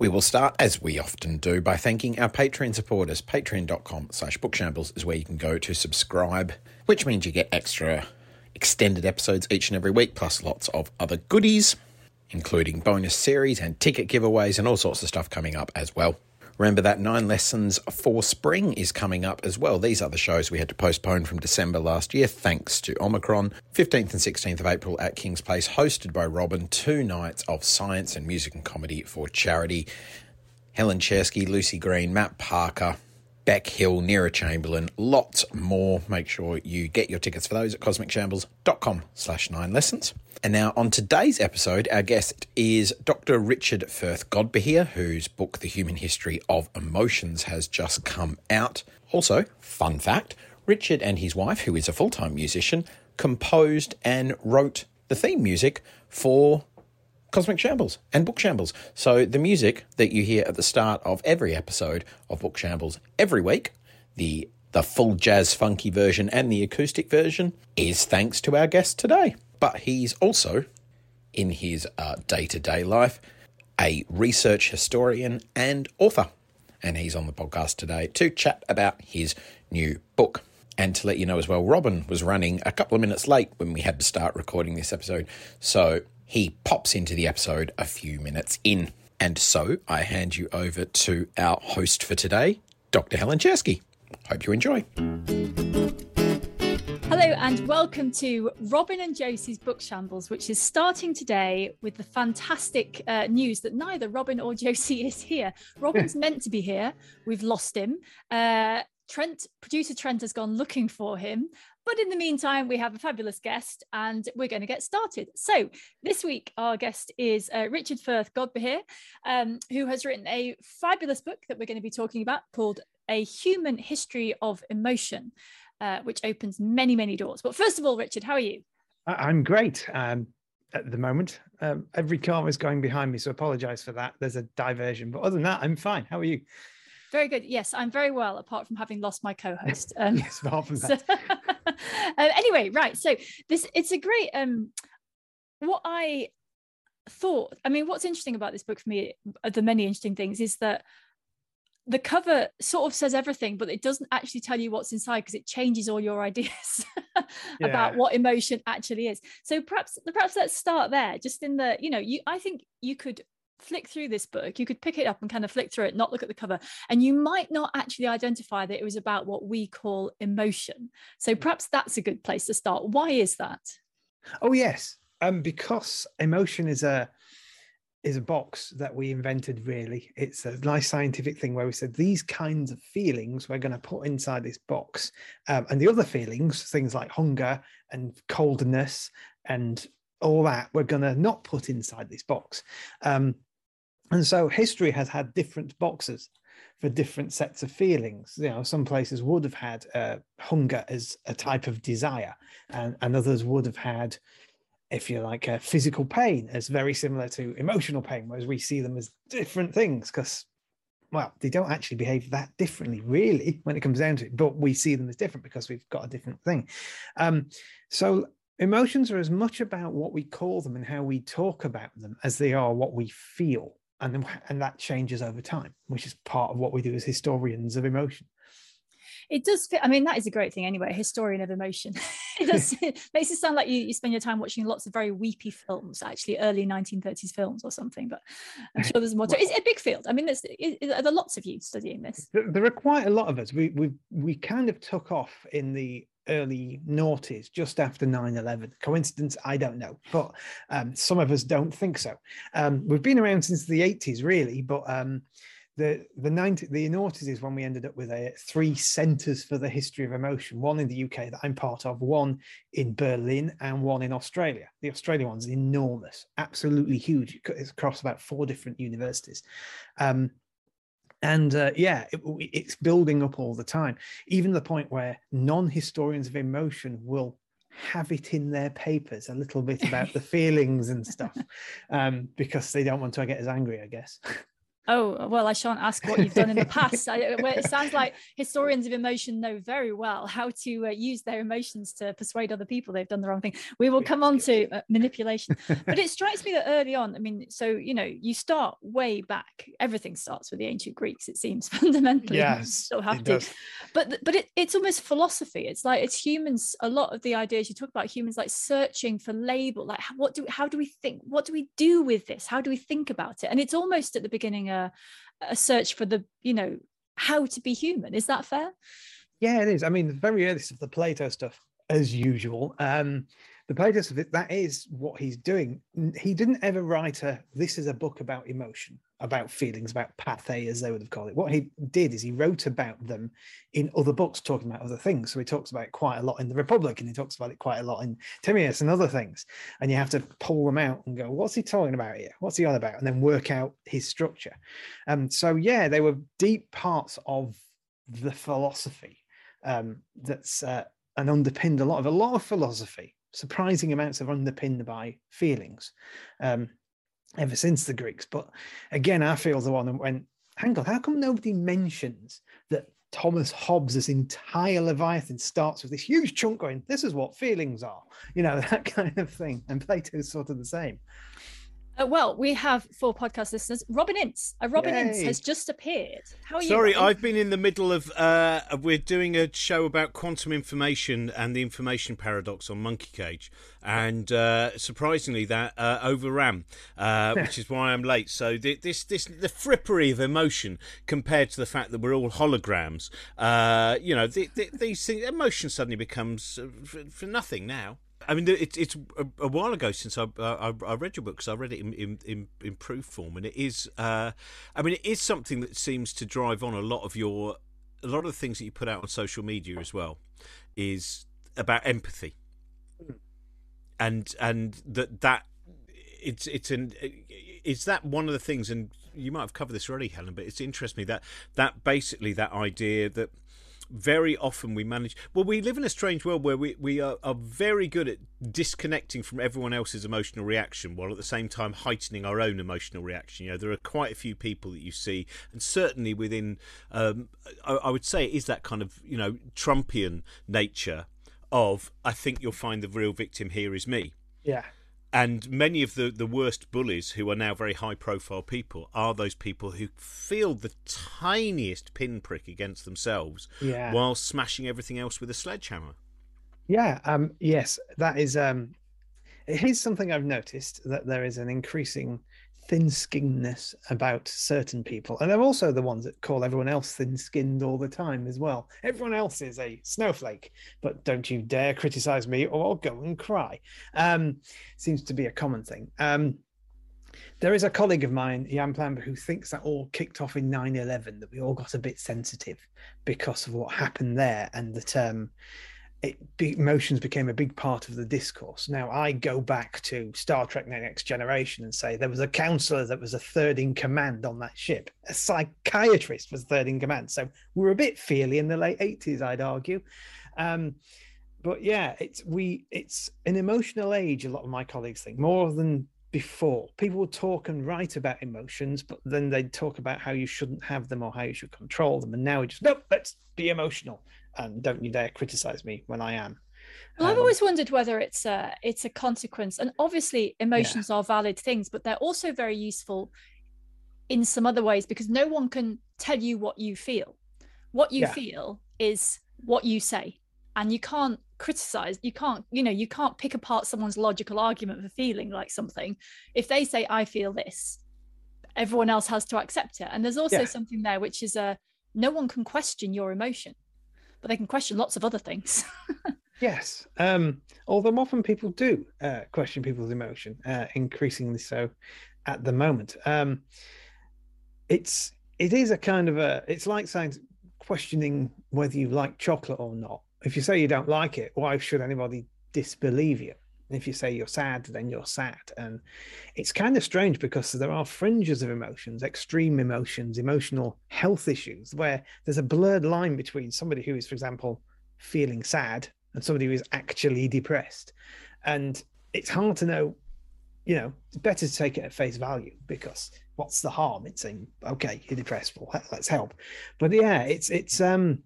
We will start, as we often do, by thanking our Patreon supporters. Patreon.com slash bookshambles is where you can go to subscribe, which means you get extra extended episodes each and every week, plus lots of other goodies, including bonus series and ticket giveaways and all sorts of stuff coming up as well. Remember that Nine Lessons for Spring is coming up as well. These are the shows we had to postpone from December last year thanks to Omicron. 15th and 16th of April at King's Place, hosted by Robin. Two nights of science and music and comedy for charity. Helen Czerski, Lucy Green, Matt Parker, Beck Hill, Nira Chamberlain, lots more. Make sure you get your tickets for those at cosmicshambles.com slash nine lessons. And now on today's episode, our guest is Dr. Richard Firth Godbehere, whose book, The Human History of Emotions, has just come out. Also, fun fact, Richard and his wife, who is a full-time musician, composed and wrote the theme music for Cosmic Shambles and Book Shambles. So the music that you hear at the start of every episode of Book Shambles every week, the the full jazz funky version and the acoustic version is thanks to our guest today. But he's also in his day to day life a research historian and author. And he's on the podcast today to chat about his new book. And to let you know as well, Robin was running a couple of minutes late when we had to start recording this episode. So he pops into the episode a few minutes in. And so I hand you over to our host for today, Dr. Helen Czerski. Hope you enjoy. Hello and welcome to Robin and Josie's Book Shambles, which is starting today with the fantastic uh, news that neither Robin or Josie is here. Robin's meant to be here. We've lost him. Uh, Trent, producer Trent, has gone looking for him. But in the meantime, we have a fabulous guest and we're going to get started. So, this week, our guest is uh, Richard Firth Godbehere, um, who has written a fabulous book that we're going to be talking about called A Human History of Emotion, uh, which opens many, many doors. But first of all, Richard, how are you? I'm great. Um, at the moment, um, every car is going behind me, so apologize for that. There's a diversion, but other than that, I'm fine. How are you? Very good. Yes, I'm very well, apart from having lost my co-host. Um, yes, apart from that. So, uh, anyway, right. So this it's a great. Um, what I thought. I mean, what's interesting about this book for me, the many interesting things, is that the cover sort of says everything, but it doesn't actually tell you what's inside because it changes all your ideas about what emotion actually is. So perhaps perhaps let's start there. Just in the, you know, you I think you could flick through this book, you could pick it up and kind of flick through it, not look at the cover, and you might not actually identify that it was about what we call emotion. So perhaps that's a good place to start. Why is that? Oh yes, um, because emotion is a is a box that we invented. Really, it's a nice scientific thing where we said these kinds of feelings we're going to put inside this box, um, and the other feelings, things like hunger and coldness and all that, we're going to not put inside this box. Um, and so history has had different boxes for different sets of feelings. You know, some places would have had uh, hunger as a type of desire, and, and others would have had, if you like, uh, physical pain as very similar to emotional pain, whereas we see them as different things because, well, they don't actually behave that differently, really, when it comes down to it. But we see them as different because we've got a different thing. Um, so emotions are as much about what we call them and how we talk about them as they are what we feel and then, and that changes over time which is part of what we do as historians of emotion. It does fit i mean that is a great thing anyway historian of emotion. It does it makes it sound like you, you spend your time watching lots of very weepy films actually early 1930s films or something but i'm sure there's more to it's a big field. I mean there's it, are there lots of you studying this? There are quite a lot of us. We we we kind of took off in the early noughties, just after 9-11. Coincidence? I don't know, but um, some of us don't think so. Um, we've been around since the 80s, really, but um, the the 90 the noughties is when we ended up with a three centres for the history of emotion. One in the UK that I'm part of, one in Berlin, and one in Australia. The Australia one's enormous, absolutely huge. It's across about four different universities. Um, and uh, yeah it, it's building up all the time. Even the point where non-historians of emotion will have it in their papers a little bit about the feelings and stuff um, because they don't want to get as angry i guess Oh, well, I shan't ask what you've done in the past. I, it sounds like historians of emotion know very well how to uh, use their emotions to persuade other people they've done the wrong thing. We will come on to uh, manipulation. but it strikes me that early on, I mean, so, you know, you start way back. Everything starts with the ancient Greeks, it seems fundamentally. Yes. still have to. Does. But, but it, it's almost philosophy. It's like it's humans, a lot of the ideas you talk about humans like searching for label, like what do, how do we think? What do we do with this? How do we think about it? And it's almost at the beginning a, search for the you know how to be human. Is that fair? Yeah it is. I mean the very earliest of the plato stuff as usual. Um the Plato of it that is what he's doing he didn't ever write a this is a book about emotion about feelings, about pathe, as they would have called it. What he did is he wrote about them in other books, talking about other things. So he talks about it quite a lot in the Republic, and he talks about it quite a lot in Timaeus and other things. And you have to pull them out and go, what's he talking about here? What's he on about? And then work out his structure. Um, so yeah, they were deep parts of the philosophy um, that's uh, and underpinned a lot of a lot of philosophy. Surprising amounts of underpinned by feelings. Um, ever since the Greeks. But again, I feel the one that went, hang on, how come nobody mentions that Thomas Hobbes's entire Leviathan starts with this huge chunk going, this is what feelings are, you know, that kind of thing. And Plato's sort of the same. Uh, well, we have four podcast listeners. Robin Ince. Uh, Robin Yay. Ince has just appeared. How are you? Sorry, Robin? I've been in the middle of. Uh, we're doing a show about quantum information and the information paradox on Monkey Cage, and uh, surprisingly, that uh, overran, uh, which is why I'm late. So this, this, the frippery of emotion compared to the fact that we're all holograms. Uh, you know, the, the, these things, emotion suddenly becomes for, for nothing now. I mean, it's it's a, a, while ago since I, I, I read your book because I read it in, in, in, in proof form, and it is, uh, I mean, it is something that seems to drive on a lot of your, a lot of the things that you put out on social media as well, is about empathy, and and that that it's it's an is that one of the things, and you might have covered this already, Helen, but it's interesting me that that basically that idea that very often we manage well we live in a strange world where we, we are, are very good at disconnecting from everyone else's emotional reaction while at the same time heightening our own emotional reaction. You know there are quite a few people that you see and certainly within um, I, I would say it is that kind of you know trumpian nature of i think you'll find the real victim here is me. Yeah and many of the, the worst bullies who are now very high profile people are those people who feel the tiniest pinprick against themselves yeah. while smashing everything else with a sledgehammer yeah um yes that is um it is something i've noticed that there is an increasing thin skinnedness about certain people. And they're also the ones that call everyone else thin skinned all the time as well. Everyone else is a snowflake, but don't you dare criticize me or I'll go and cry. Um, seems to be a common thing. Um, there is a colleague of mine, Jan Plamper, who thinks that all kicked off in 9 11, that we all got a bit sensitive because of what happened there, and that um, it be, emotions became a big part of the discourse. Now I go back to Star Trek: The Next Generation and say there was a counselor that was a third in command on that ship. A psychiatrist was third in command. So we're a bit feely in the late eighties, I'd argue. Um, but yeah, it's we it's an emotional age. A lot of my colleagues think more than before. People would talk and write about emotions, but then they'd talk about how you shouldn't have them or how you should control them. And now we just nope, let's be emotional and don't you dare criticize me when I am. Well, um, I've always wondered whether it's a it's a consequence, and obviously emotions yeah. are valid things, but they're also very useful in some other ways because no one can tell you what you feel. What you yeah. feel is what you say, and you can't criticize. You can't, you know, you can't pick apart someone's logical argument for feeling like something. If they say I feel this, everyone else has to accept it, and there's also yeah. something there which is a no one can question your emotion but they can question lots of other things. yes, um, although often people do uh, question people's emotion, uh, increasingly so at the moment. Um, it's it is a kind of a it's like saying questioning whether you like chocolate or not. If you say you don't like it, why should anybody disbelieve you? If you say you're sad, then you're sad. And it's kind of strange because there are fringes of emotions, extreme emotions, emotional health issues, where there's a blurred line between somebody who is, for example, feeling sad and somebody who is actually depressed. And it's hard to know, you know, it's better to take it at face value because what's the harm in saying, okay, you're depressed, well, let's help. But yeah, it's, it's, um,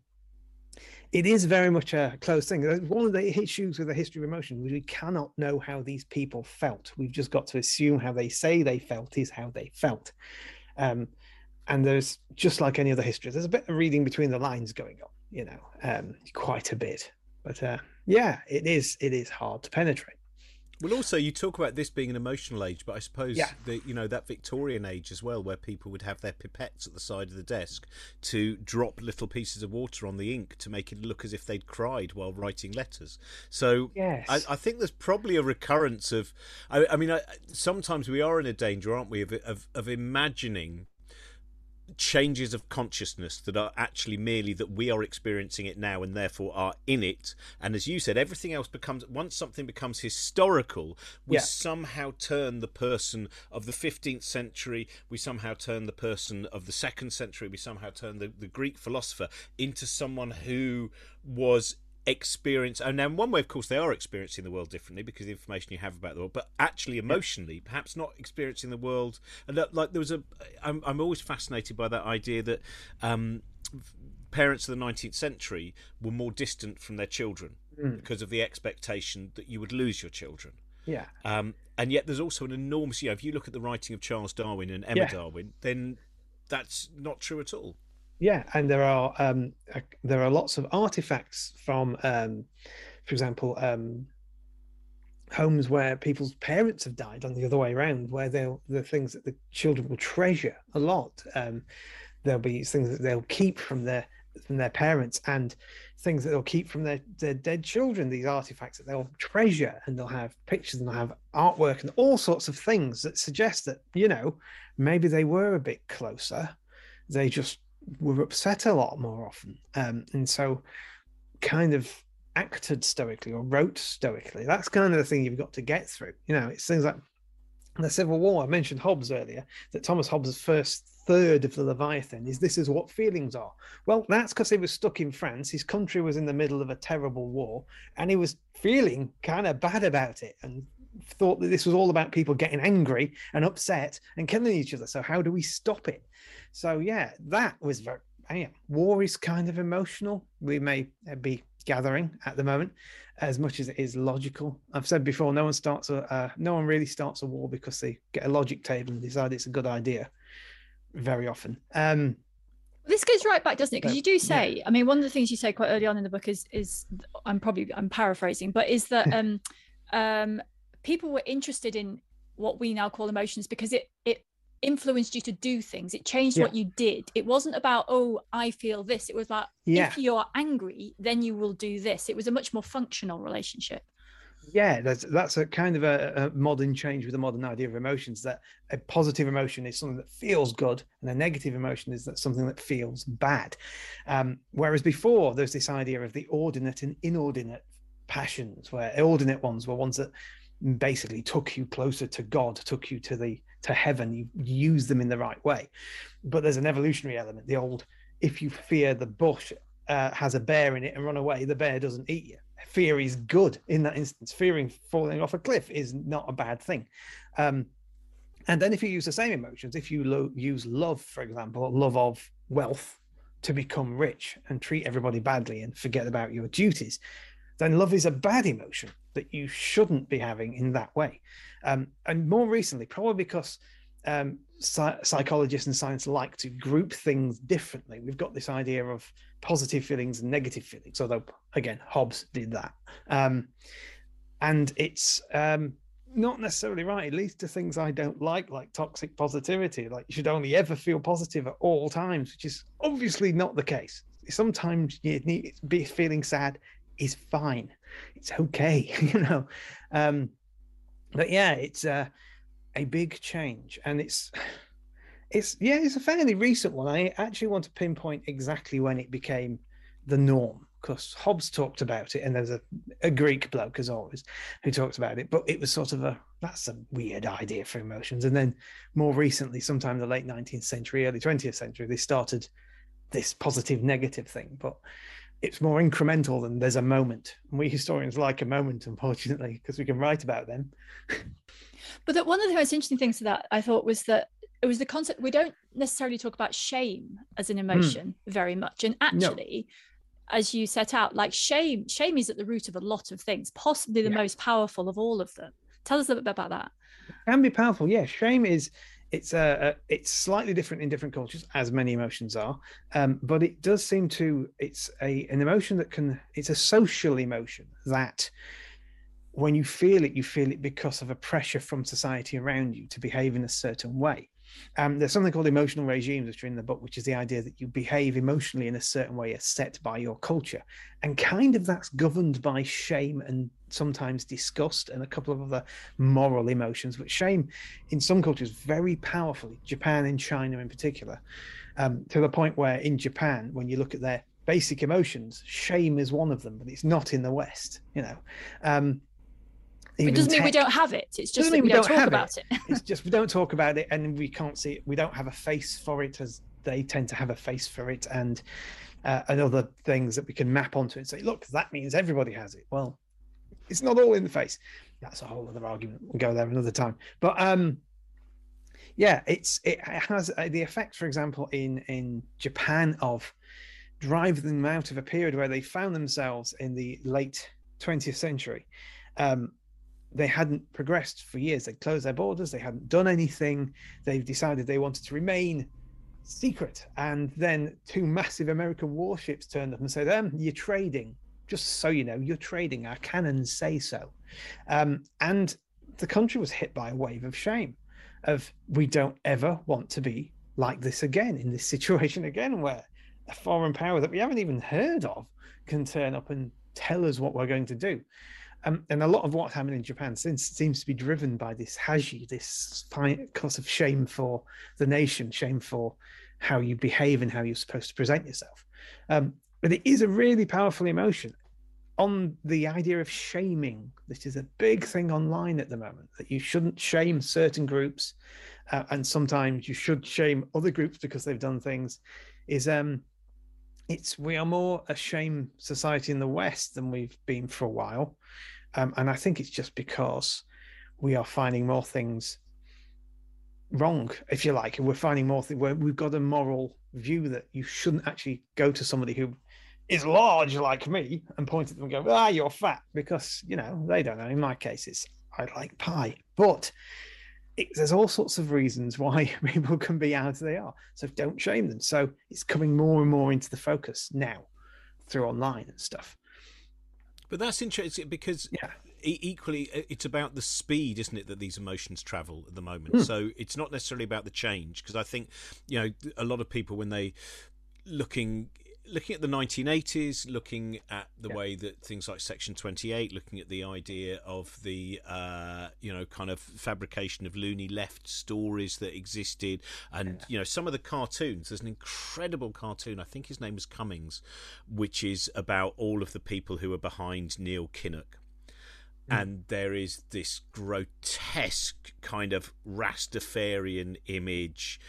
it is very much a close thing. One of the issues with the history of emotion is we cannot know how these people felt. We've just got to assume how they say they felt is how they felt. Um, and there's just like any other history, there's a bit of reading between the lines going on, you know, um, quite a bit. But uh, yeah, it is it is hard to penetrate. Well, also you talk about this being an emotional age, but I suppose yeah. that you know that Victorian age as well, where people would have their pipettes at the side of the desk to drop little pieces of water on the ink to make it look as if they'd cried while writing letters. So yes. I, I think there's probably a recurrence of. I, I mean, I, sometimes we are in a danger, aren't we, of, of, of imagining changes of consciousness that are actually merely that we are experiencing it now and therefore are in it and as you said everything else becomes once something becomes historical we yeah. somehow turn the person of the 15th century we somehow turn the person of the second century we somehow turn the, the greek philosopher into someone who was experience and then one way of course they are experiencing the world differently because the information you have about the world but actually emotionally perhaps not experiencing the world. And like there was a I'm, I'm always fascinated by that idea that um, parents of the 19th century were more distant from their children mm. because of the expectation that you would lose your children. Yeah. Um, and yet there's also an enormous you know if you look at the writing of charles darwin and emma yeah. darwin then that's not true at all yeah, and there are um, uh, there are lots of artifacts from, um, for example, um, homes where people's parents have died, on the other way around, where they'll the things that the children will treasure a lot. Um, there'll be things that they'll keep from their from their parents and things that they'll keep from their, their dead children these artifacts that they'll treasure and they'll have pictures and they'll have artwork and all sorts of things that suggest that you know maybe they were a bit closer they just were upset a lot more often. Um, and so kind of acted stoically or wrote stoically. That's kind of the thing you've got to get through. You know, it's things like the Civil War. I mentioned Hobbes earlier, that Thomas Hobbes' first third of the Leviathan is this is what feelings are. Well, that's because he was stuck in France. His country was in the middle of a terrible war, and he was feeling kind of bad about it and thought that this was all about people getting angry and upset and killing each other. So how do we stop it? So yeah, that was very. Yeah, war is kind of emotional. We may uh, be gathering at the moment as much as it is logical. I've said before, no one starts a uh, no one really starts a war because they get a logic table and decide it's a good idea. Very often. Um, this goes right back, doesn't it? Because you do say, yeah. I mean, one of the things you say quite early on in the book is is I'm probably I'm paraphrasing, but is that um um people were interested in what we now call emotions because it it influenced you to do things. It changed yeah. what you did. It wasn't about oh i feel this. It was like yeah. if you're angry then you will do this. It was a much more functional relationship. Yeah that's that's a kind of a, a, modern change with the modern idea of emotions that a positive emotion is something that feels good and a negative emotion is that something that feels bad. Um, whereas before there's this idea of the ordinate and inordinate passions where ordinate ones were ones that basically took you closer to god took you to the to heaven you use them in the right way. But there's an evolutionary element the old if you fear the bush uh, has a bear in it and run away the bear doesn't eat you. Fear is good in that instance. Fearing falling off a cliff is not a bad thing. Um, and then if you use the same emotions if you lo- use love for example love of wealth to become rich and treat everybody badly and forget about your duties then love is a bad emotion that you shouldn't be having in that way. Um, and more recently, probably because um, psychologists and science like to group things differently. We've got this idea of positive feelings and negative feelings, although, again, Hobbes did that. Um, and it's um, not necessarily right. It leads to things I don't like, like toxic positivity. Like you should only ever feel positive at all times, which is obviously not the case. Sometimes you need to be feeling sad is fine. It's okay, you know. Um, but yeah, it's a a big change, and it's it's yeah, it's a fairly recent one. I actually want to pinpoint exactly when it became the norm because Hobbes talked about it, and there's a, a Greek bloke, as always, who talked about it. But it was sort of a that's a weird idea for emotions. And then more recently, sometime in the late 19th century, early 20th century, they started this positive negative thing. But it's more incremental than there's a moment. And we historians like a moment, unfortunately, because we can write about them. but that one of the most interesting things to that I thought was that it was the concept we don't necessarily talk about shame as an hmm. emotion mm. very much. And actually, no. as you set out, like shame, shame is at the root of a lot of things, possibly the yeah. most powerful of all of them. Tell us a little bit about that. It can be powerful, yeah. Shame is it's a, a, it's slightly different in different cultures as many emotions are um, but it does seem to it's a an emotion that can it's a social emotion that when you feel it you feel it because of a pressure from society around you to behave in a certain way um, there's something called emotional regimes, which are in the book, which is the idea that you behave emotionally in a certain way as set by your culture. And kind of that's governed by shame and sometimes disgust and a couple of other moral emotions. But shame in some cultures very powerfully, Japan and China in particular, um, to the point where in Japan, when you look at their basic emotions, shame is one of them, but it's not in the West, you know. Um, it doesn't tech. mean we don't have it. It's just we, we don't, don't talk about it. it. it's just we don't talk about it, and we can't see it. We don't have a face for it, as they tend to have a face for it, and uh, and other things that we can map onto it and say, look, that means everybody has it. Well, it's not all in the face. That's a whole other argument. We'll go there another time. But um, yeah, it's it has uh, the effect, for example, in in Japan of driving them out of a period where they found themselves in the late 20th century. Um, they hadn't progressed for years. They closed their borders. They hadn't done anything. They've decided they wanted to remain secret. And then two massive American warships turned up and said, um, "You're trading. Just so you know, you're trading. Our cannons say so." Um, and the country was hit by a wave of shame. Of we don't ever want to be like this again in this situation again, where a foreign power that we haven't even heard of can turn up and tell us what we're going to do. Um, and a lot of what's happened in Japan since seems to be driven by this haji, this cause of shame for the nation, shame for how you behave and how you're supposed to present yourself. Um, but it is a really powerful emotion. On the idea of shaming, this is a big thing online at the moment that you shouldn't shame certain groups, uh, and sometimes you should shame other groups because they've done things. Is um, it's we are more a shame society in the West than we've been for a while. Um, and I think it's just because we are finding more things wrong, if you like. We're finding more things we've got a moral view that you shouldn't actually go to somebody who is large like me and point at them and go, ah, you're fat, because, you know, they don't know. In my case, it's I like pie. But it, there's all sorts of reasons why people can be as they are. So don't shame them. So it's coming more and more into the focus now through online and stuff. But that's interesting because yeah. equally, it's about the speed, isn't it, that these emotions travel at the moment. Mm. So it's not necessarily about the change because I think, you know, a lot of people when they looking looking at the 1980s, looking at the yeah. way that things like Section 28, looking at the idea of the, uh, you know, kind of fabrication of loony left stories that existed, and, yeah. you know, some of the cartoons. There's an incredible cartoon, I think his name was Cummings, which is about all of the people who are behind Neil Kinnock. Hmm. And there is this grotesque kind of Rastafarian image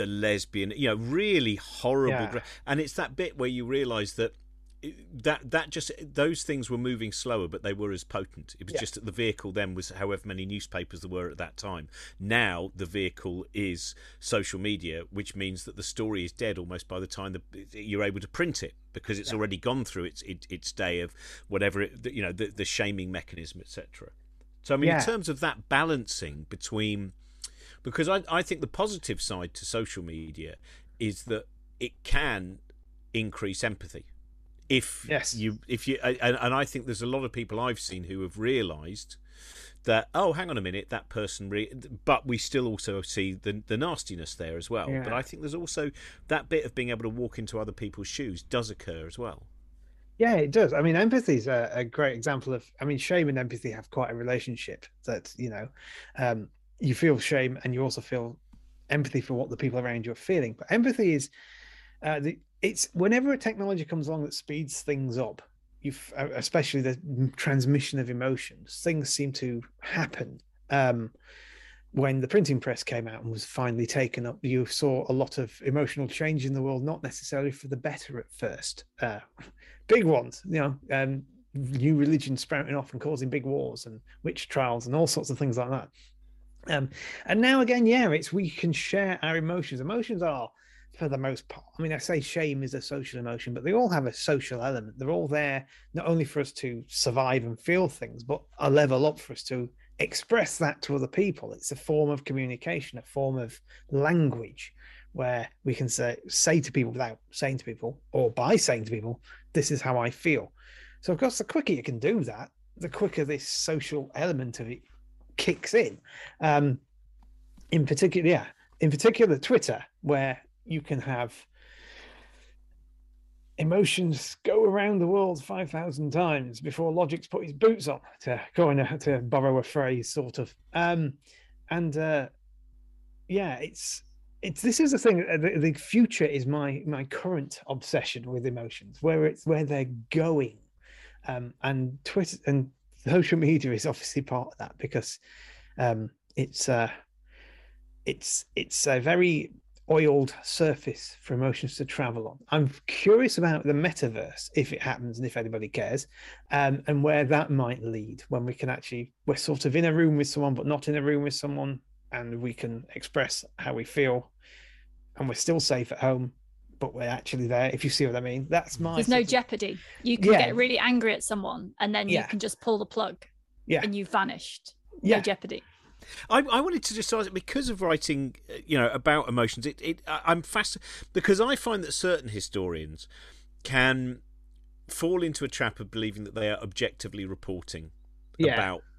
the lesbian, you know, really horrible. Yeah. And it's that bit where you realise that eh, that that just those things were moving slower, but they were as potent. It was yeah. just that the vehicle then was however many newspapers there were at that time. Now the vehicle is social media, which means that the story is dead almost by the time the, you're able to print it because it's yeah. already gone through its it, its day of whatever it, you know the, the shaming mechanism, etc. So I mean, yeah. in terms of that balancing between because I, I think the positive side to social media is that it can increase empathy if yes. you if you and, and I think there's a lot of people I've seen who have realised that oh hang on a minute that person re-, but we still also see the the nastiness there as well yeah. but I think there's also that bit of being able to walk into other people's shoes does occur as well yeah it does I mean empathy is a, a great example of I mean shame and empathy have quite a relationship that you know um, you feel shame and you also feel empathy for what the people around you are feeling. But empathy is uh, the it's whenever a technology comes along that speeds things up, you especially the transmission of emotions things seem to happen um, when the printing press came out and was finally taken up you saw a lot of emotional change in the world not necessarily for the better at first uh, big ones you know um, new religions sprouting off and causing big wars and witch trials and all sorts of things like that um, and now again yeah it's we can share our emotions emotions are for the most part. I mean, I say shame is a social emotion, but they all have a social element. They're all there not only for us to survive and feel things, but a level up for us to express that to other people. It's a form of communication, a form of language where we can say say to people without saying to people, or by saying to people, this is how I feel. So of course, the quicker you can do that, the quicker this social element of it kicks in. Um, in particular, yeah, in particular, Twitter, where you can have emotions go around the world 5,000 times before Logic's put his boots on, to go in, to borrow a phrase, sort of. Um, and uh, yeah, it's it's this is the thing. Uh, the, the future is my my current obsession with emotions, where it's where they're going, um, and Twitter and social media is obviously part of that because um, it's uh, it's it's a very oiled surface for emotions to travel on. I'm curious about the metaverse, if it happens and if anybody cares, um, and where that might lead when we can actually, we're sort of in a room with someone, but not in a room with someone, and we can express how we feel, and we're still safe at home. But we're actually there. If you see what I mean, that's my. There's no of... jeopardy. You can yeah. get really angry at someone, and then yeah. you can just pull the plug. Yeah. And you've vanished. Yeah. No jeopardy. I, I wanted to just ask because of writing, uh, you know, about emotions. It, it I'm fascinated because I find that certain historians can fall into a trap of believing that they are objectively reporting yeah. about no.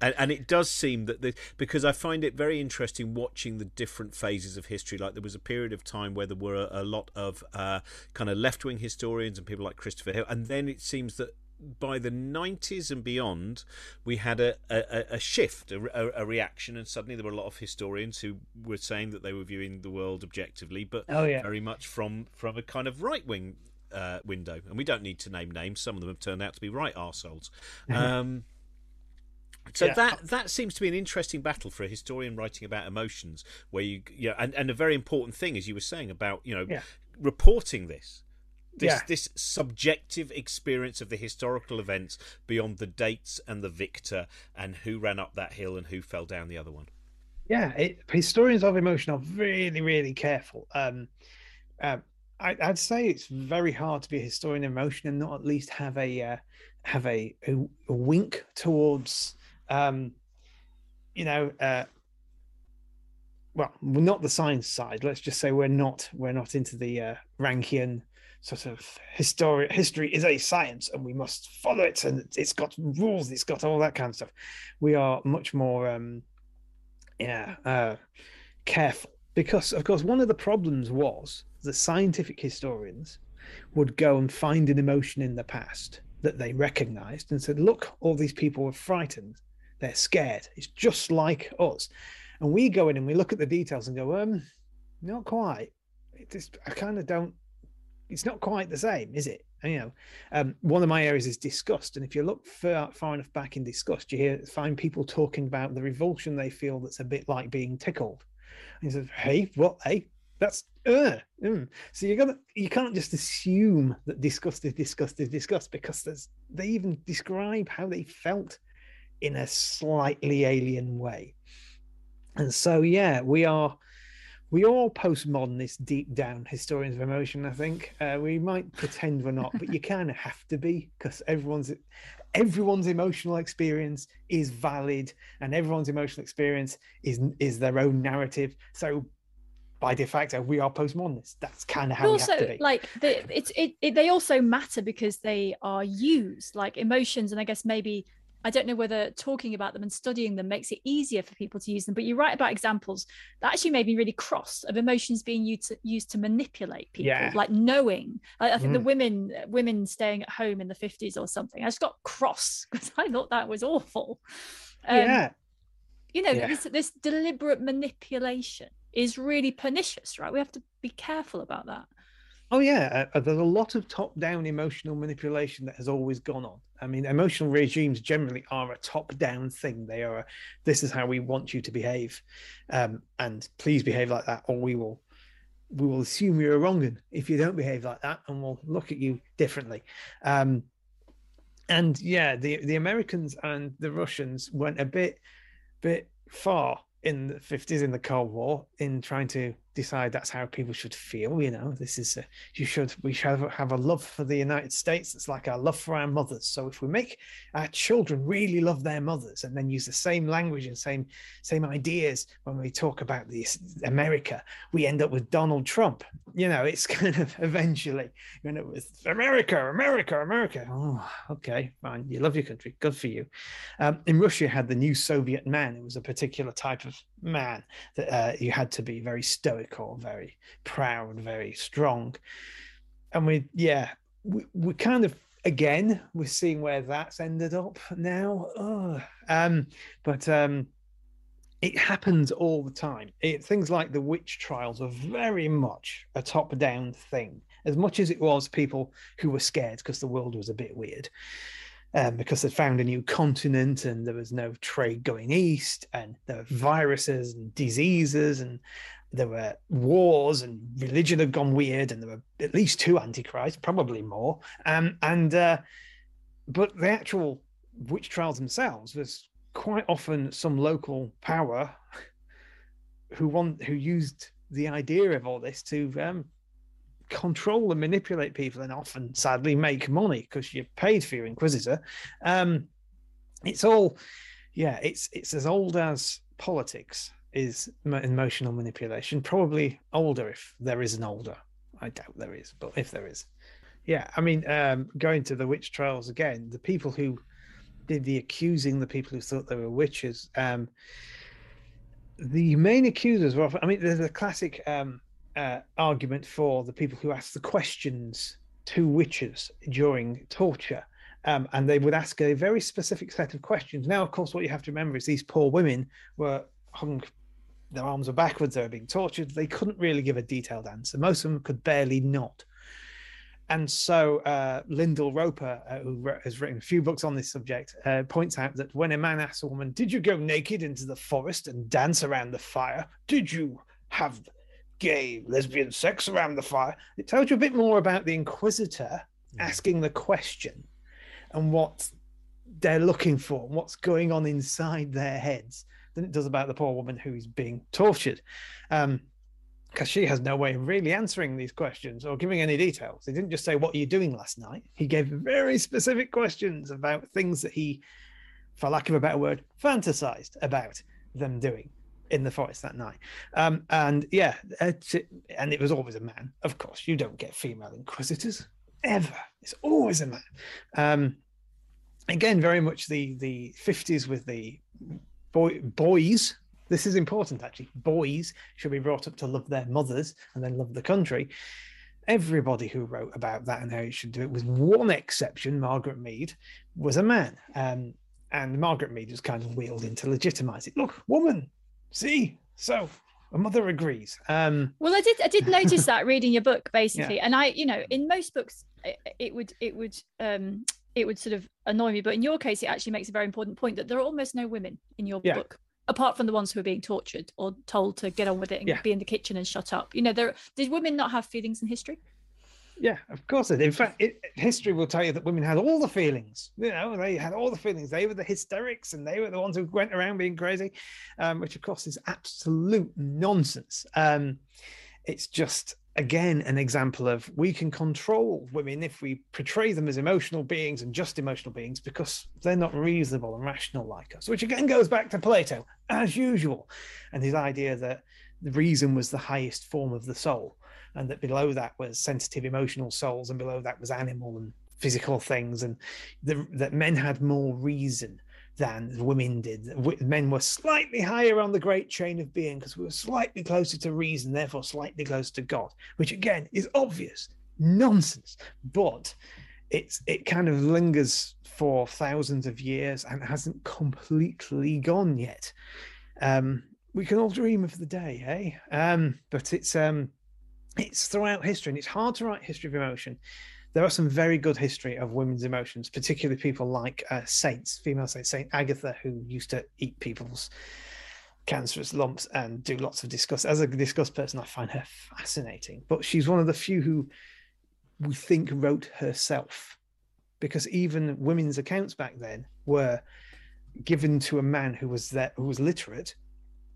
And, and, it does seem that the, because I find it very interesting watching the different phases of history. Like there was a period of time where there were a, a lot of uh, kind of left wing historians and people like Christopher Hill, and then it seems that by the 90s and beyond, we had a, a, a shift, a, a, reaction, and suddenly there were a lot of historians who were saying that they were viewing the world objectively, but oh, yeah. very much from, from a kind of right wing uh, window. And we don't need to name names, some of them have turned out to be right arseholes. Um, so yeah. that that seems to be an interesting battle for a historian writing about emotions, where you, yeah, and, and a very important thing, as you were saying about you know yeah. reporting this this yeah. this subjective experience of the historical events beyond the dates and the victor and who ran up that hill and who fell down the other one. Yeah, it, historians of emotion are really really careful. Um, uh, I, would say it's very hard to be a historian of emotion and not at least have a uh, have a, a, a, wink towards um, you know uh, well not the science side. Let's just say we're not we're not into the uh, rankian sort of history history is a science and we must follow it and it's got rules it's got all that kind of stuff. We are much more um yeah uh careful because of course one of the problems was the scientific historians would go and find an emotion in the past that they recognized and said look all these people were frightened they're scared it's just like us and we go in and we look at the details and go um not quite it just i kind of don't it's not quite the same, is it? you know, um, one of my areas is disgust, and if you look far, far enough back in disgust, you hear find people talking about the revulsion they feel that's a bit like being tickled. And he says, "Hey, what? Hey, that's uh, mm. so you got you can't just assume that disgust is disgust is disgust because there's they even describe how they felt in a slightly alien way, and so yeah, we are." we all postmodernists deep down historians of emotion i think. Uh, we might pretend we're not but you kind of have to be because everyone's everyone's emotional experience is valid and everyone's emotional experience is is their own narrative. So by de facto we are postmodernists that's kind of how also, we have to be. like the, it's it, it they also matter because they are used like emotions and i guess maybe I don't know whether talking about them and studying them makes it easier for people to use them. But you write about examples that actually made me really cross of emotions being used to, used to manipulate people, yeah. like knowing. I, I think mm. the women women staying at home in the fifties or something. I just got cross because I thought that was awful. Um, yeah, you know yeah. this this deliberate manipulation is really pernicious, right? We have to be careful about that. Oh yeah, uh, there's a lot of top-down emotional manipulation that has always gone on. I mean, emotional regimes generally are a top-down thing. They are, a, this is how we want you to behave, um, and please behave like that, or we will, we will assume you're wrong and if you don't behave like that, and we'll look at you differently. Um, and yeah, the the Americans and the Russians went a bit, bit far in the 50s in the Cold War in trying to decide that's how people should feel. You know, this is a, you should we should have a love for the United States. It's like our love for our mothers. So if we make our children really love their mothers and then use the same language and same same ideas when we talk about this America, we end up with Donald Trump. You know, it's kind of eventually you know with America, America, America. Oh, okay, fine. You love your country. Good for you. Um, in Russia, had the new Soviet man. It was a particular type of man that uh, you had to be very stoical, very proud, very strong. And we, yeah, we, we kind of again we're seeing where that's ended up now. Oh, um, but um, it happens all the time. It, things like the witch trials are very much a top-down thing, as much as it was people who were scared because the world was a bit weird um, because they found a new continent and there was no trade going east, and there were viruses and diseases, and there were wars, and religion had gone weird, and there were at least two antichrists, probably more. Um, and uh, but the actual witch trials themselves was quite often some local power who want who used the idea of all this to um, control and manipulate people and often sadly make money because you're paid for your inquisitor um it's all yeah it's it's as old as politics is emotional manipulation probably older if there is an older i doubt there is but if there is yeah i mean um going to the witch trials again the people who did the accusing the people who thought they were witches um the main accusers were i mean there's a classic um uh, argument for the people who ask the questions to witches during torture. Um, and they would ask a very specific set of questions. Now, of course, what you have to remember is these poor women were hung, their arms were backwards, they were being tortured. They couldn't really give a detailed answer. Most of them could barely not. And so uh, Lyndall Roper, uh, who has written a few books on this subject, uh, points out that when a man asks a woman, Did you go naked into the forest and dance around the fire? Did you have gay, lesbian sex around the fire. It tells you a bit more about the Inquisitor mm. asking the question and what they're looking for, what's going on inside their heads, than it does about the poor woman who is being tortured. Um, because she has no way of really answering these questions or giving any details. He didn't just say, What are you doing last night? He gave very specific questions about things that he, for lack of a better word, fantasized about them doing in the forest that night. Um, and yeah, and it was always a man. Of course, you don't get female inquisitors ever. It's always a man. Um, again, very much the the fifties with the boy boys. This is important actually. Boys should be brought up to love their mothers and then love the country. Everybody who wrote about that and how you should do it, with one exception, Margaret Mead, was a man. Um, and Margaret Mead was kind of wheeled in to legitimize it. Look, woman, See, so a mother agrees. Um, well, I did. I did notice that reading your book, basically, yeah. and I, you know, in most books, it, it would, it would, um, it would sort of annoy me, but in your case, it actually makes a very important point that there are almost no women in your yeah. book apart from the ones who are being tortured or told to get on with it and yeah. be in the kitchen and shut up. You know, there did women not have feelings in history? Yeah, of course. In fact, it, history will tell you that women had all the feelings. You know, they had all the feelings. They were the hysterics, and they were the ones who went around being crazy, um, which of course is absolute nonsense. Um, it's just again an example of we can control women if we portray them as emotional beings and just emotional beings because they're not reasonable and rational like us. Which again goes back to Plato, as usual, and his idea that the reason was the highest form of the soul and that below that was sensitive emotional souls and below that was animal and physical things and the, that men had more reason than women did. Men were slightly higher on the great chain of being because we were slightly closer to reason therefore slightly closer to god which again is obvious nonsense but it's it kind of lingers for thousands of years and hasn't completely gone yet. Um we can all dream of the day eh um but it's um it's throughout history, and it's hard to write history of emotion. There are some very good history of women's emotions, particularly people like uh, saints, female saints, Saint Agatha, who used to eat people's cancerous lumps and do lots of discuss. As a discuss person, I find her fascinating. But she's one of the few who we think wrote herself, because even women's accounts back then were given to a man who was there, who was literate,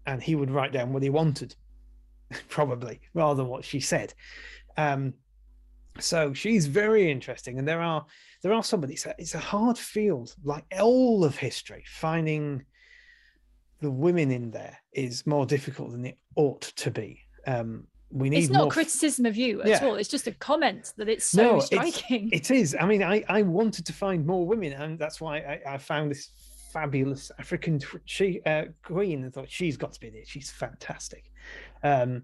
and he would write down what he wanted, probably rather than what she said. Um, so she's very interesting, and there are there are somebody. It's a, it's a hard field, like all of history. Finding the women in there is more difficult than it ought to be. Um, we need it's not criticism of you at Yeah. all. It's just a comment that it's so No, striking. It is. I mean, I, I wanted to find more women, and that's why I, I found this fabulous African she uh, queen. and thought she's got to be there. She's fantastic. Um,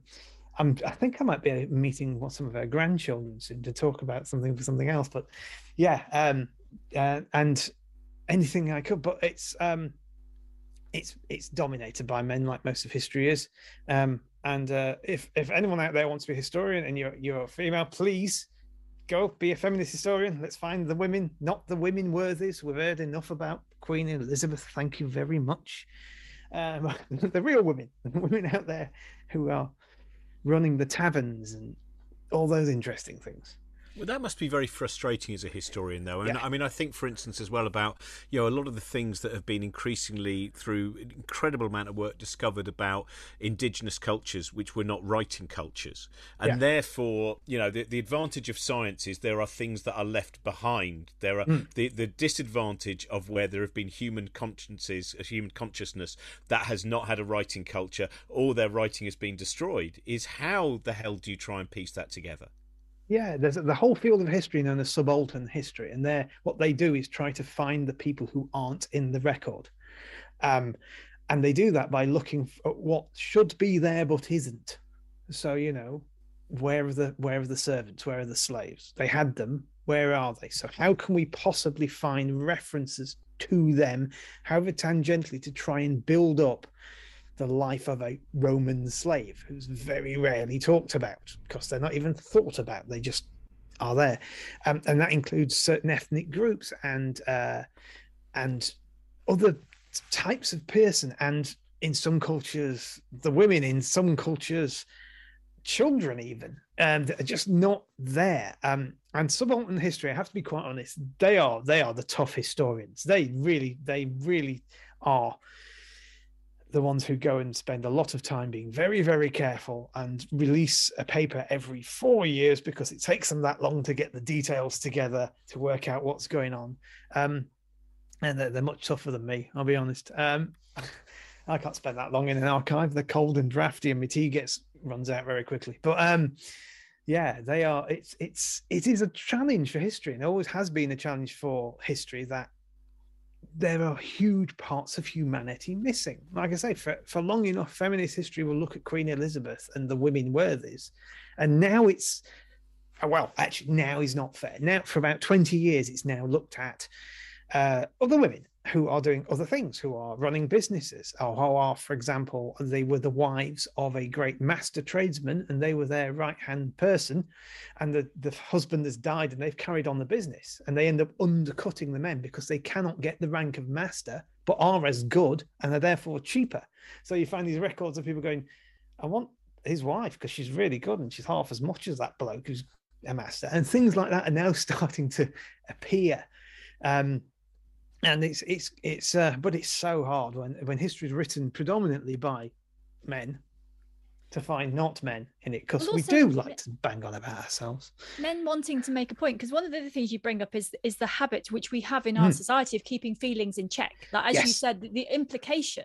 I'm, I think I might be meeting some of her grandchildren soon to talk about something for something else. But yeah, um, uh, and anything I could. But it's um, it's it's dominated by men, like most of history is. Um, and uh, if if anyone out there wants to be a historian and you're you're a female, please go be a feminist historian. Let's find the women, not the women worthies. We've heard enough about Queen Elizabeth. Thank you very much. Um, the real women, the women out there who are running the taverns and all those interesting things. Well, that must be very frustrating as a historian, though. And Yeah. I mean, I think, for instance, as well about you know a lot of the things that have been increasingly through an incredible amount of work discovered about indigenous cultures, which were not writing cultures, and Yeah. therefore, you know, the, the advantage of science is there are things that are left behind. There are hmm. the the disadvantage of where there have been human consciences, a human consciousness that has not had a writing culture, or their writing has been destroyed. Is how the hell do you try and piece that together? Yeah, there's the whole field of history known as subaltern history, and there what they do is try to find the people who aren't in the record, um, and they do that by looking at what should be there but isn't. So you know, where are the where are the servants? Where are the slaves? They had them. Where are they? So how can we possibly find references to them, however tangentially, to try and build up the life of a Roman slave who's very rarely talked about because they're not even thought about. They just are there, um, and that includes certain ethnic groups and uh, and other types of person. And in some cultures, the women. In some cultures, children even um, that are just not there. Um, and subaltern history, I have to be quite honest, they are they are the tough historians. They really they really are the ones who go and spend a lot of time being very, very careful and release a paper every four years because it takes them that long to get the details together to work out what's going on. Um, and they're, they're much tougher than me, I'll be honest. Um, I can't spend that long in an archive. They're cold and drafty, and my tea gets runs out very quickly. But um, yeah, they are. It's it's it is a challenge for history, and always has been a challenge for history that there are huge parts of humanity missing. Like I say, for, for long enough, feminist history will look at Queen Elizabeth and the women worthies. And now it's, well, actually, now is not fair. Now, for about 20 years, it's now looked at uh, other women who are doing other things, who are running businesses, or who are, for example, they were the wives of a great master tradesman and they were their right hand person. And the, the husband has died and they've carried on the business and they end up undercutting the men because they cannot get the rank of master, but are as good and are therefore cheaper. So you find these records of people going, I want his wife because she's really good and she's half as much as that bloke who's a master. And things like that are now starting to appear. Um, and it's it's it's uh, but it's so hard when when history is written predominantly by men to find not men in it because we do like to bang on about ourselves. Men wanting to make a point because one of the other things you bring up is is the habit which we have in our Mm. society of keeping feelings in check. Like as you said the, the implication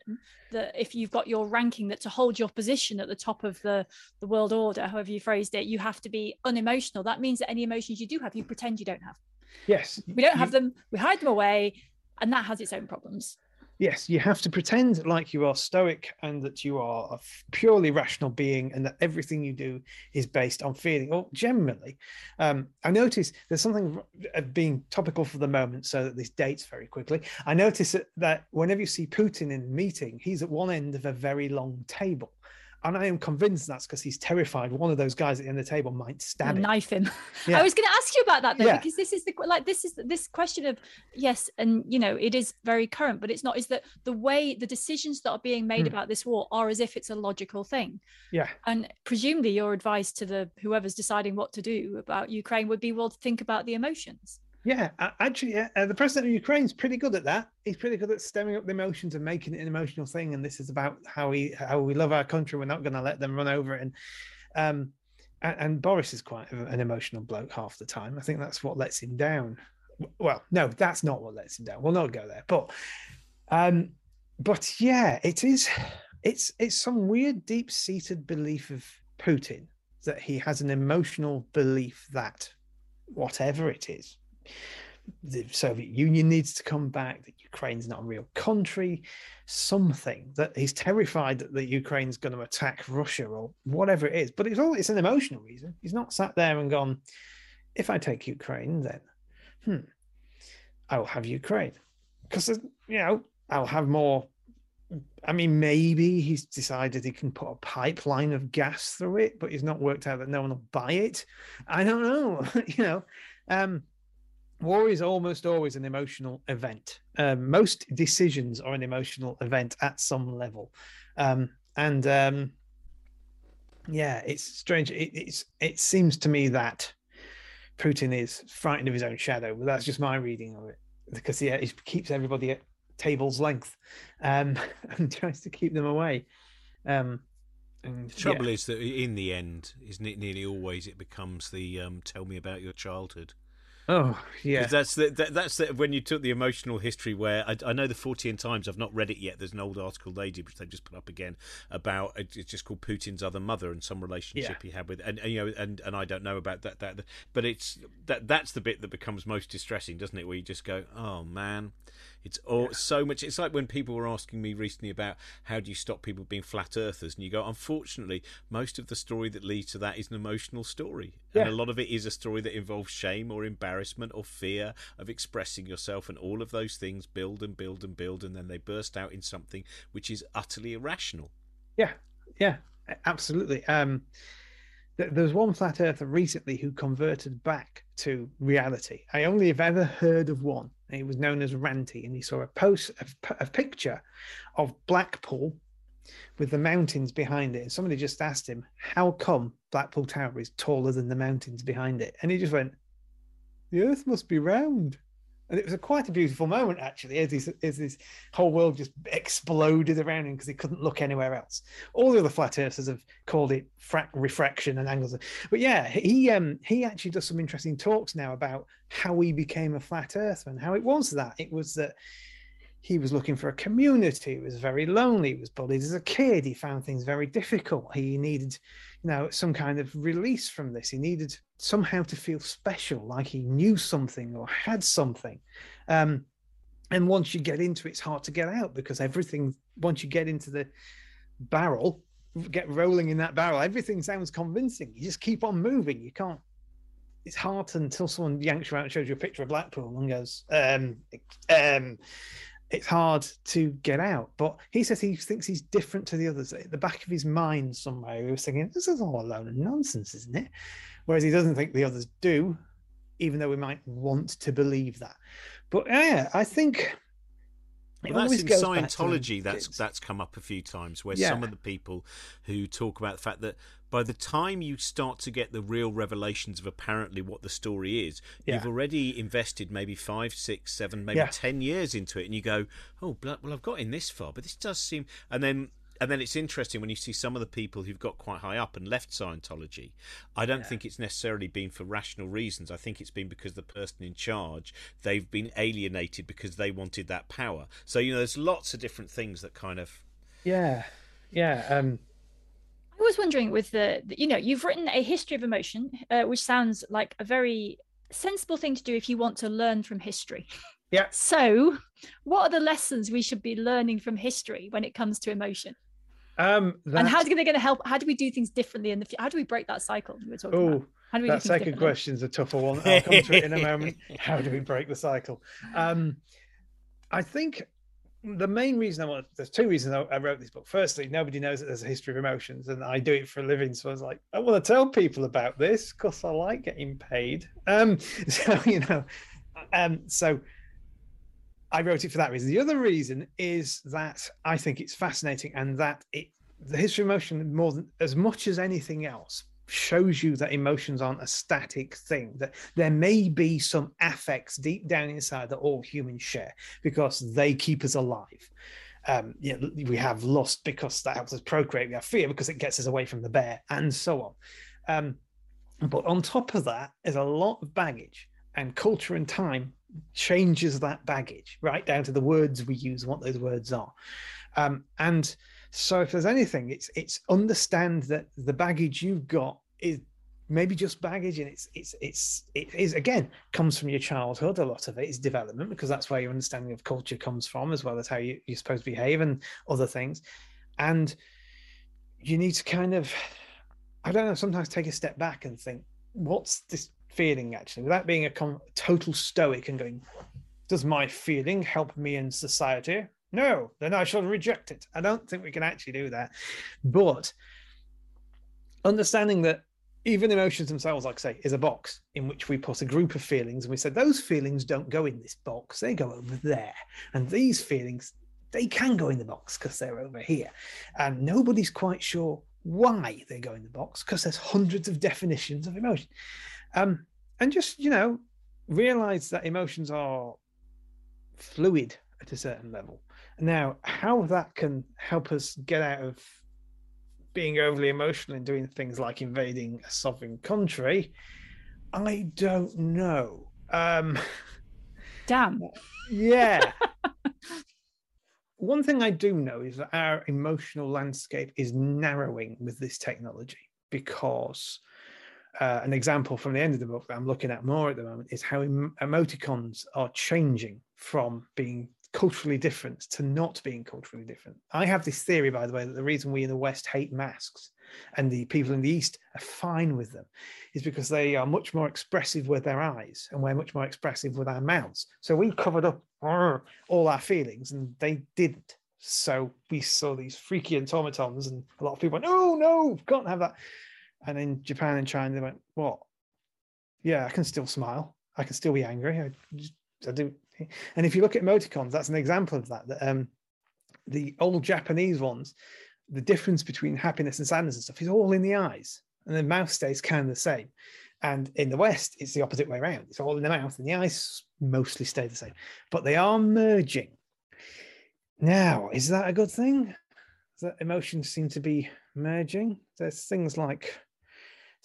that if you've got your ranking that to hold your position at the top of the the world order however you phrased it you have to be unemotional. That means that any emotions you do have you pretend you don't have. Yes. We don't you- have them. We hide them away and that has its own problems. Yes you have to pretend like you are stoic and that you are a purely rational being and that everything you do is based on feeling. Or generally um, i notice there's something being topical for the moment so that this dates very quickly. I notice that, that whenever you see putin in a meeting he's at one end of a very long table and I am convinced that's because he's terrified one of those guys at the end of the table might stab him. knife him. Yeah. I was going to ask you about that though, Yeah. because this is the like this is this question of yes, and you know it is very current, but it's not. Is that the way the decisions that are being made Hmm. about this war are as if it's a logical thing, Yeah, and presumably your advice to the whoever's deciding what to do about Ukraine would be well to think about the emotions. Yeah. Actually, uh, the president of Ukraine's pretty good at that. He's pretty good at stemming up the emotions and making it an emotional thing. And this is about how we how we love our country. We're not going to let them run over it. And um, and, and Boris is quite an emotional bloke half the time. I think that's what lets him down. Well, no, that's not what lets him down. We'll not go there. But um, but yeah, it is. It's it's some weird, deep seated belief of Putin that he has an emotional belief that whatever it is, the Soviet Union needs to come back, that Ukraine's not a real country, something that he's terrified that, that Ukraine's going to attack Russia or whatever it is. But it's all it's an emotional reason. He's not sat there and gone, if I take Ukraine, then hmm, I will have Ukraine. Because you know, I'll have more I mean, maybe he's decided he can put a pipeline of gas through it, but he's not worked out that no one will buy it. I don't know. you know, um, war is almost always an emotional event. Um, most decisions are an emotional event at some level, um, and um, yeah, it's strange. It, it's it seems to me that Putin is frightened of his own shadow, but that's just my reading of it because yeah, he keeps everybody at table's length um, and tries to keep them away. Um, and The trouble is that in the end, isn't it nearly always it becomes the um, tell me about your childhood. Oh yeah, that's the, that, that's the, when you took the emotional history where I, I know the Fortean Times. I've not read it yet. There's an old article they did, which they've just put up again about it's just called Putin's other mother and some relationship he had with, and, and you know, and, and I don't know about that that, but it's that that's the bit that becomes most distressing, doesn't it? Where you just go, oh man, it's all so much. It's like when people were asking me recently about how do you stop people being flat earthers, and you go, unfortunately, most of the story that leads to that is an emotional story, and a lot of it is a story that involves shame or embarrassment or fear of expressing yourself, and all of those things build and build and build, and then they burst out in something which is utterly irrational. yeah, yeah, absolutely. Um, there was one flat earther recently who converted back to reality. I only have ever heard of one. He was known as Ranty, and he saw a post, a picture of Blackpool with the mountains behind it. And somebody just asked him, "How come Blackpool Tower is taller than the mountains behind it?" And he just went, "The Earth must be round." And it was a quite a beautiful moment, actually, as his, as his whole world just exploded around him because he couldn't look anywhere else. All the other flat earthers have called it frac- refraction and angles. But yeah, he um he actually does some interesting talks now about how he became a flat earther and how it was that it was that he was looking for a community. He was very lonely. He was bullied as a kid. He found things very difficult. He needed, you know, some kind of release from this. He needed somehow to feel special, like he knew something or had something. Um, and once you get into it, it's hard to get out because everything, once you get into the barrel, get rolling in that barrel, everything sounds convincing. You just keep on moving. You can't. It's hard until someone yanks you out and shows you a picture of Blackpool and goes, um, um, it's hard to get out. But he says he thinks he's different to the others. At the back of his mind, somewhere, he was thinking, this is all a load of nonsense, isn't it? Whereas he doesn't think the others do, even though we might want to believe that. But yeah, I think. Well, that's in goes back to Scientology. That's kids. that's come up a few times where Yeah. some of the people who talk about the fact that by the time you start to get the real revelations of apparently what the story is, you've already invested maybe five, six, seven, maybe Yeah. ten years into it, and you go, "Oh, bl- well, I've got in this far, but this does seem," and then. And then it's interesting when you see some of the people who've got quite high up and left Scientology. I don't think it's necessarily been for rational reasons. I think it's been because the person in charge they've been alienated because they wanted that power. So you know, there's lots of different things that kind of Yeah, yeah. Um, I was wondering with the, you know, you've written a history of emotion, uh, which sounds like a very sensible thing to do if you want to learn from history. Yeah. So, what are the lessons we should be learning from history when it comes to emotion? um, And how that- are they going to help? How do we do things differently in the future? How do we break that cycle you were talking about? Oh, How do we that second question's a tougher one. I'll come to it in a moment. How do we break the cycle? Um, I think the main reason I want there's two reasons I, I wrote this book. Firstly, nobody knows that there's a history of emotions, and I do it for a living. So I was like, I want to tell people about this because I like getting paid. Um, so you know, um, so I wrote it for that reason. The other reason is that I think it's fascinating, and that it the history of emotion more than as much as anything else shows you that emotions aren't a static thing that there may be some affects deep down inside that all humans share because they keep us alive. Um you know, we have lust because that helps us procreate we have fear because it gets us away from the bear and so on. Um but on top of that is a lot of baggage and culture and time changes that baggage right down to the words we use what those words are. Um and so if there's anything, it's it's understand that the baggage you've got is maybe just baggage and it's it's it's it is again comes from your childhood a lot of it is development because that's where your understanding of culture comes from as well as how you, you're supposed to behave and other things. And you need to kind of i don't know sometimes take a step back and think what's this feeling actually? Without being a total stoic and going does my feeling help me in society no, then I shall reject it. I don't think we can actually do that. But understanding that even emotions themselves, like I say, is a box in which we put a group of feelings and we said those feelings don't go in this box, they go over there. And these feelings, they can go in the box because they're over here. And nobody's quite sure why they go in the box because there's hundreds of definitions of emotion. Um, and just, you know, realize that emotions are fluid at a certain level. Now, how that can help us get out of being overly emotional and doing things like invading a sovereign country, I don't know. Um, Damn. Yeah. One thing I do know is that our emotional landscape is narrowing with this technology because uh, an example from the end of the book that I'm looking at more at the moment is how em- emoticons are changing from being culturally different to not being culturally different. I have this theory, by the way, that the reason we in the West hate masks and the people in the East are fine with them is because they are much more expressive with their eyes and we're much more expressive with our mouths. So we covered up all our feelings and they didn't. So we saw these freaky automatons and a lot of people went, oh no, can't have that. And in Japan and China, they went, what? Yeah, I can still smile. I can still be angry. I, just, I do and if you look at emoticons, that's an example of that. That um, the old Japanese ones, the difference between happiness and sadness and stuff is all in the eyes, and the mouth stays kind of the same. And in the West, it's the opposite way around. It's all in the mouth, and the eyes mostly stay the same, but they are merging. Now, is that a good thing? That emotions seem to be merging. There's things like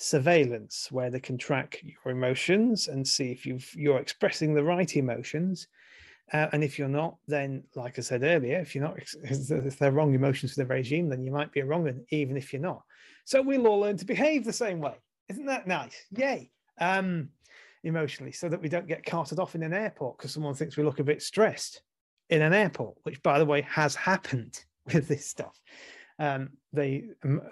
surveillance where they can track your emotions and see if you've you're expressing the right emotions. Uh, and if you're not then like i said earlier if you're not if they're wrong emotions for the regime then you might be a wrong one even if you're not. So we'll all learn to behave the same way. Isn't that nice? Yay. Um emotionally so that we don't get carted off in an airport because someone thinks we look a bit stressed in an airport which by the way has happened with this stuff um, they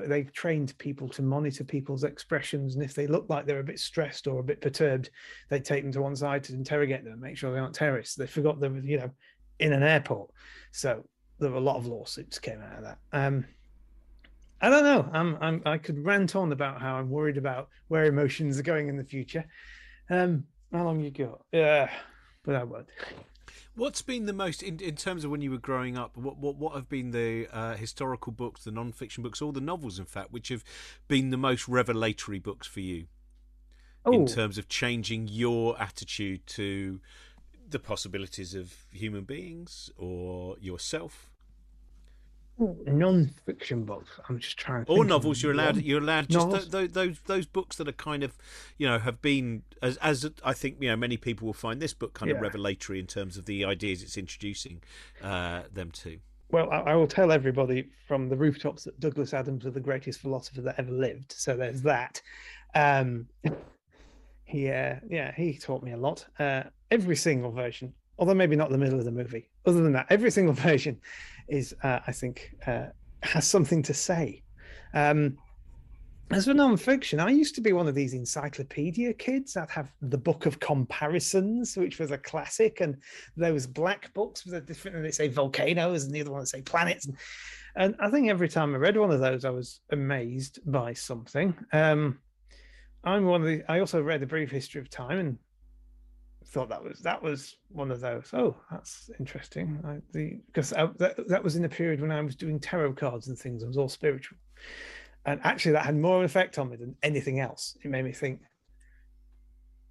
they trained people to monitor people's expressions, and if they look like they're a bit stressed or a bit perturbed, they take them to one side to interrogate them, make sure they aren't terrorists. They forgot they were, you know, in an airport, so there were a lot of lawsuits came out of that. Um, I don't know. I'm, I'm I could rant on about how I'm worried about where emotions are going in the future. Um, how long you got? Yeah, but I won't. What's been the most in, in terms of when you were growing up? What what, what have been the uh, historical books, the non-fiction books, all the novels, in fact, which have been the most revelatory books for you oh. in terms of changing your attitude to the possibilities of human beings or yourself? Non-fiction books. I'm just trying. To or novels. You're allowed. You're allowed just th- th- those those books that are kind of, you know, have been as as I think you know many people will find this book kind yeah. of revelatory in terms of the ideas it's introducing uh, them to. Well, I, I, will tell everybody from the rooftops that Douglas Adams was the greatest philosopher that ever lived. So there's that. Um, he, uh, yeah, he taught me a lot. Uh, every single version, although maybe not the middle of the movie. Other than that, every single version is, uh, I think, uh, has something to say. Um, As for non-fiction, I used to be one of these encyclopedia kids. I'd have the Book of Comparisons, which was a classic, and those black books with a different, and they say volcanoes, and the other one say planets. And, and I think every time I read one of those, I was amazed by something. Um, I'm one of the. I also read the brief history of time and thought that was that was one of those. Oh, that's interesting. I, the because I, that that was in a period when I was doing tarot cards and things. I was all spiritual and actually that had more effect on me than anything else. It made me think,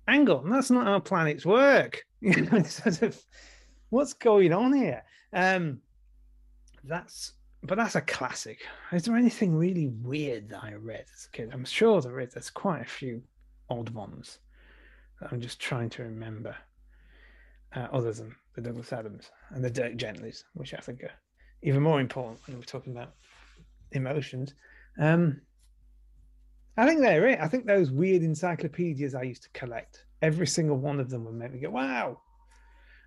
angle, that's not how planets work. You know, sort of what's going on here? Um, that's but that's a classic. Is there anything really weird that I read as a kid? I'm sure there is. There's quite a few odd ones I'm just trying to remember. Uh, other than the Douglas Adams and the Dirk Gentlys, which I think are even more important when we're talking about emotions. Um, I think they're it. I think those weird encyclopedias I used to collect, every single one of them would make me go, wow.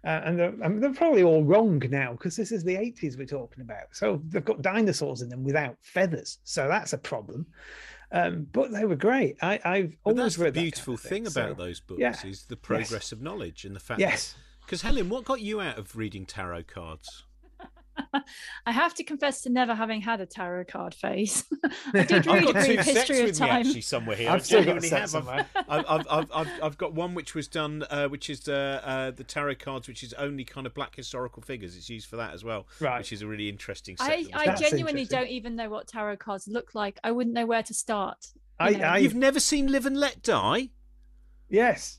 Uh, and they're, I mean, they're, probably all wrong now because this is the 80s we're talking about. So they've got dinosaurs in them without feathers. So that's a problem. Um, but they were great. I, have always read the beautiful kind of thing, thing. about so, those books yeah. is the progress yes. of knowledge and the fact. Yes. Because Helen, what got you out of reading tarot cards? I have to confess to never having had a tarot card face. I did read a brief history of time. actually, somewhere here. I've still got have. I've, I've, I've, I've, I've got one which was done, uh, which is uh, uh, the tarot cards, which is only kind of black historical figures. It's used for that as well, right? Which is a really interesting. Set I, I genuinely don't even know what tarot cards look like. I wouldn't know where to start. You I, You've never seen Live and Let Die? Yes.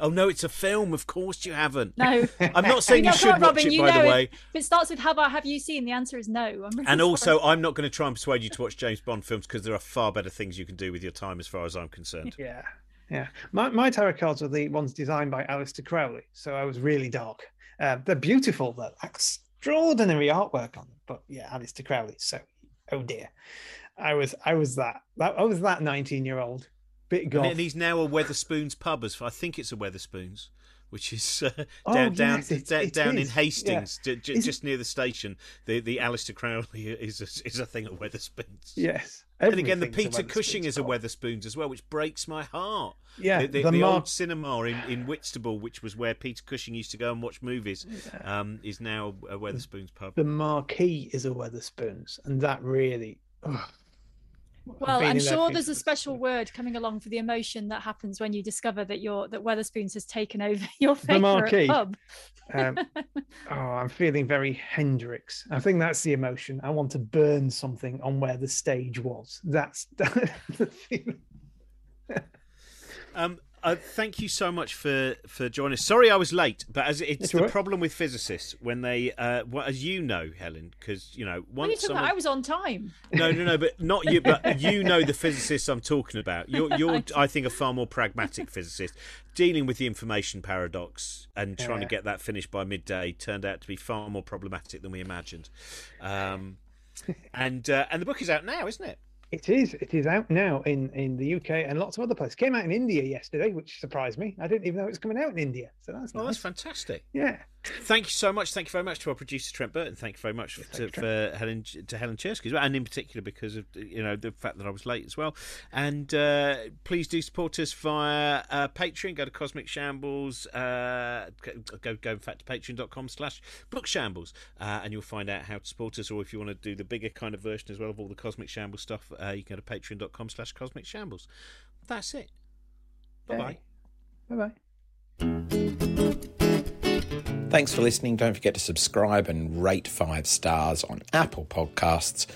Oh no, it's a film. Of course you haven't. No, I'm not saying you, should on, watch Robin, it. You by know the way, if, if, it starts with "Have I have you seen?" the answer is no. I'm really and sorry. also, I'm not going to try and persuade you to watch James Bond films because there are far better things you can do with your time, as far as I'm concerned. Yeah, yeah. My my tarot cards are the ones designed by Aleister Crowley, so I was really dark. Uh, they're beautiful. They're extraordinary artwork on them. But yeah, Aleister Crowley. So, oh dear, I was I was that, that I was that 19 year old bit goth. And he's now a Wetherspoons pub, as I think it's a Wetherspoons, which is uh, Oh, down down, it- da- it down in. Hastings, j- j- it- just near the station. The the Aleister Crowley is a, is a thing at Wetherspoons. Yes. And again, the Peter Cushing is a pub. Wetherspoons as well, which breaks my heart. Yeah, the, the, the the mar- old cinema in, in Whitstable, which was where Peter Cushing used to go and watch movies, um, is now a Wetherspoons pub. The marquee is a Wetherspoons, and that really. ugh. I've Well, I'm sure there's a special little. word coming along for the emotion that happens when you discover that your that Wetherspoons has taken over your The marquee. favorite pub. Um, oh, I'm feeling very Hendrix. I think that's the emotion. I want to burn something on where the stage was. That's the feeling. Um, uh, thank you so much for, for joining us. Sorry I was late, but as it's That's the all right. problem with physicists when they, uh, well, as you know, Helen, because you know What are you once someone. I was on time. no, no, no, but not you, but you know the physicists I'm talking about. You're, you're, I think, a far more pragmatic physicist. Dealing with the information paradox and trying to get that finished by midday turned out to be far more problematic than we imagined. Um, and uh, and the book is out now, isn't it? It is. It is out now in in the UK and lots of other places. Came out in India yesterday, which surprised me. I didn't even know it was coming out in India. So that's Oh, nice. that's fantastic. Yeah. Thank you so much. Thank you very much to our producer Trent Burton. Thank you very much to, you, for Helen to Helen Czerski as well, and in particular because of you know the fact that I was late as well. And uh, please do support us via uh, Patreon. Go to Cosmic Shambles. Uh, go go in fact to patreon.com slash bookshambles, uh, and you'll find out how to support us. Or if you want to do the bigger kind of version as well of all the Cosmic Shambles stuff, uh, you can go to patreon.com slash cosmic shambles. That's it. Bye bye. Bye bye. Thanks for listening. Don't forget to subscribe and rate five stars on Apple Podcasts.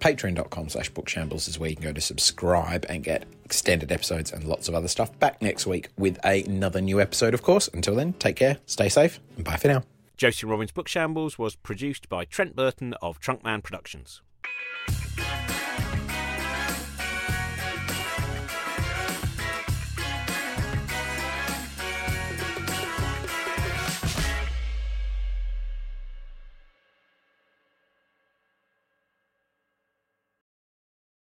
Patreon.com slash bookshambles is where you can go to subscribe and get extended episodes and lots of other stuff. Back next week with another new episode, of course. Until then, take care, stay safe, and bye for now. Josie Robbins Bookshambles was produced by Trent Burton of Trunkman Productions.